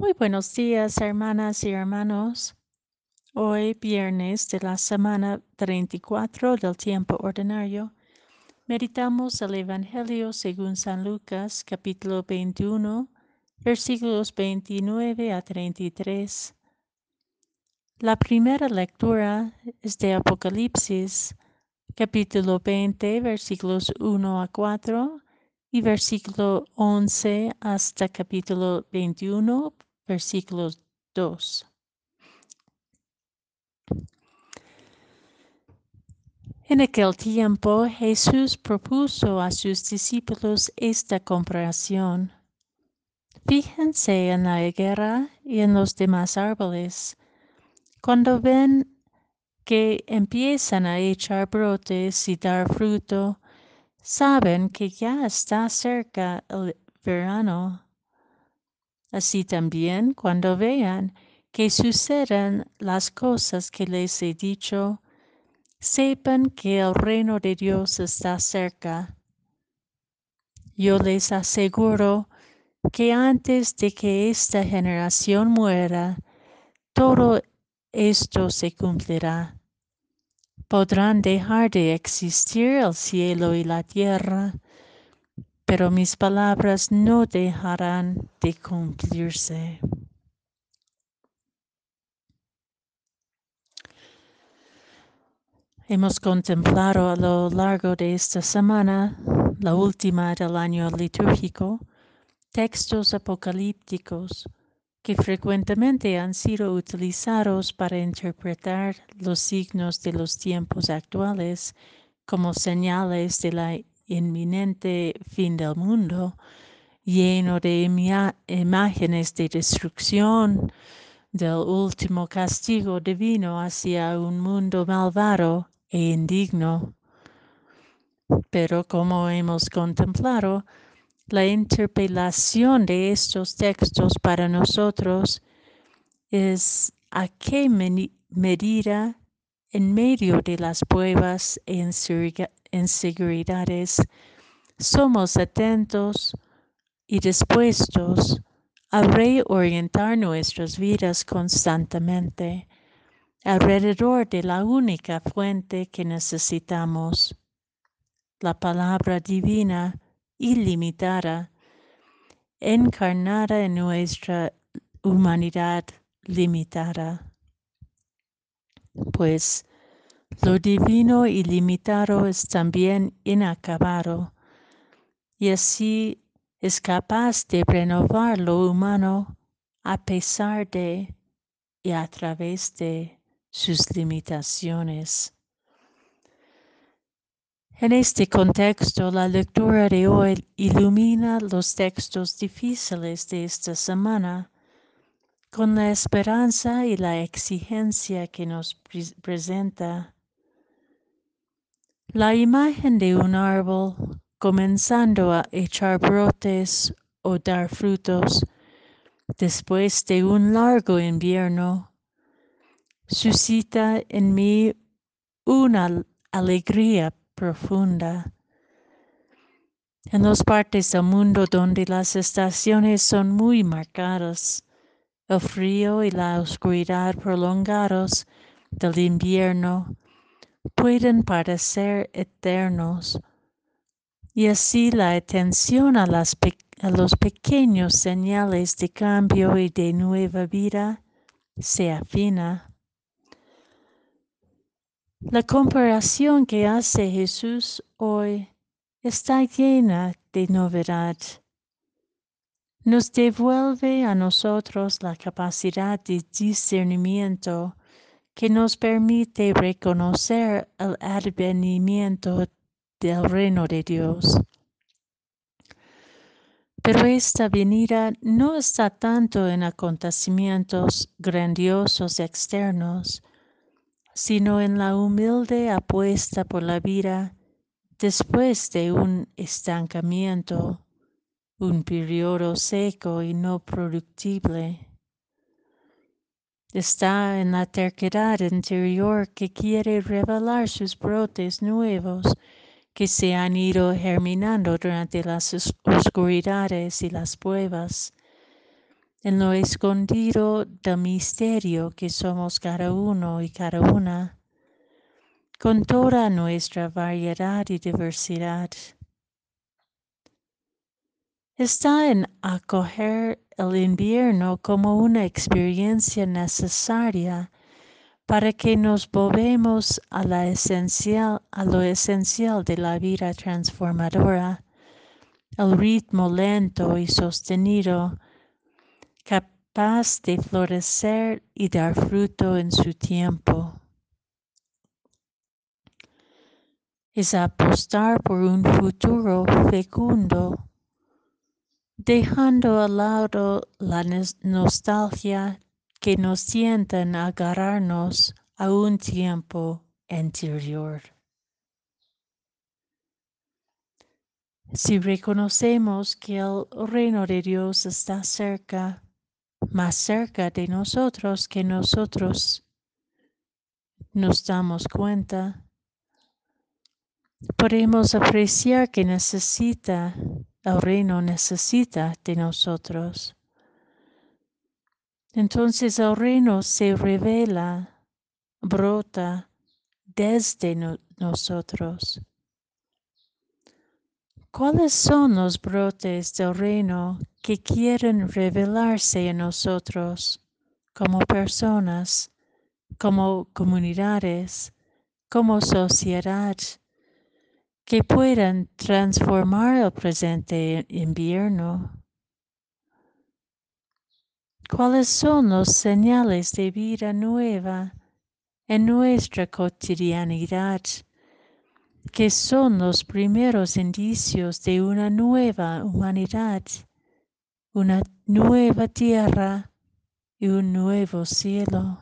Muy buenos días, hermanas y hermanos. Hoy, viernes de la semana 34 del tiempo ordinario, meditamos el Evangelio según San Lucas, capítulo 21, versículos 29 a 33. La primera lectura es de Apocalipsis, capítulo 20, versículos 1 a 4 y versículo 11 hasta capítulo 21, versículos 2. En aquel tiempo Jesús propuso a sus discípulos esta comparación. Fíjense en la higuera y en los demás árboles. Cuando ven que empiezan a echar brotes y dar fruto, saben que ya está cerca el verano. Así también cuando vean que suceden las cosas que les he dicho, sepan que el reino de Dios está cerca. Yo les aseguro que antes de que esta generación muera, todo esto se cumplirá. Podrán dejar de existir el cielo y la tierra, pero mis palabras no dejarán de cumplirse. Hemos contemplado a lo largo de esta semana, la última del año litúrgico, textos apocalípticos que frecuentemente han sido utilizados para interpretar los signos de los tiempos actuales como señales de la inminente fin del mundo, lleno de imágenes de destrucción, del último castigo divino hacia un mundo malvado e indigno. Pero como hemos contemplado, la interpelación de estos textos para nosotros es a qué medida en medio de las pruebas e inseguridades, somos atentos y dispuestos a reorientar nuestras vidas constantemente alrededor de la única fuente que necesitamos, la palabra divina ilimitada, encarnada en nuestra humanidad limitada. Pues lo divino ilimitado es también inacabado y así es capaz de renovar lo humano a pesar de y a través de sus limitaciones. En este contexto, la lectura de hoy ilumina los textos difíciles de esta semana con la esperanza y la exigencia que nos presenta la imagen de un árbol comenzando a echar brotes o dar frutos después de un largo invierno suscita en mí una alegría profunda. En las partes del mundo donde las estaciones son muy marcadas, el frío y la oscuridad prolongados del invierno pueden parecer eternos y así la atención a, las a los pequeños señales de cambio y de nueva vida se afina. La comparación que hace Jesús hoy está llena de novedad. Nos devuelve a nosotros la capacidad de discernimiento que nos permite reconocer el advenimiento del reino de Dios. Pero esta venida no está tanto en acontecimientos grandiosos externos, sino en la humilde apuesta por la vida después de un estancamiento, un periodo seco y no productible está en la terquedad interior que quiere revelar sus brotes nuevos que se han ido germinando durante las oscuridades y las pruebas. en lo escondido del misterio que somos cada uno y cada una, con toda nuestra variedad y diversidad. Está en acoger el invierno como una experiencia necesaria para que nos volvemos a, la esencial, a lo esencial de la vida transformadora, el ritmo lento y sostenido capaz de florecer y dar fruto en su tiempo. Es apostar por un futuro fecundo, dejando al lado la nostalgia que nos tientan a agarrarnos a un tiempo anterior. Si reconocemos que el reino de Dios está cerca, más cerca de nosotros que nosotros nos damos cuenta, podemos apreciar que necesita, el reino necesita de nosotros. Entonces el reino se revela, brota desde nosotros. ¿Cuáles son los brotes del reino que quieren revelarse en nosotros como personas, como comunidades, como sociedad, que puedan transformar el presente invierno? ¿Cuáles son los señales de vida nueva en nuestra cotidianidad? que son los primeros indicios de una nueva humanidad, una nueva tierra y un nuevo cielo.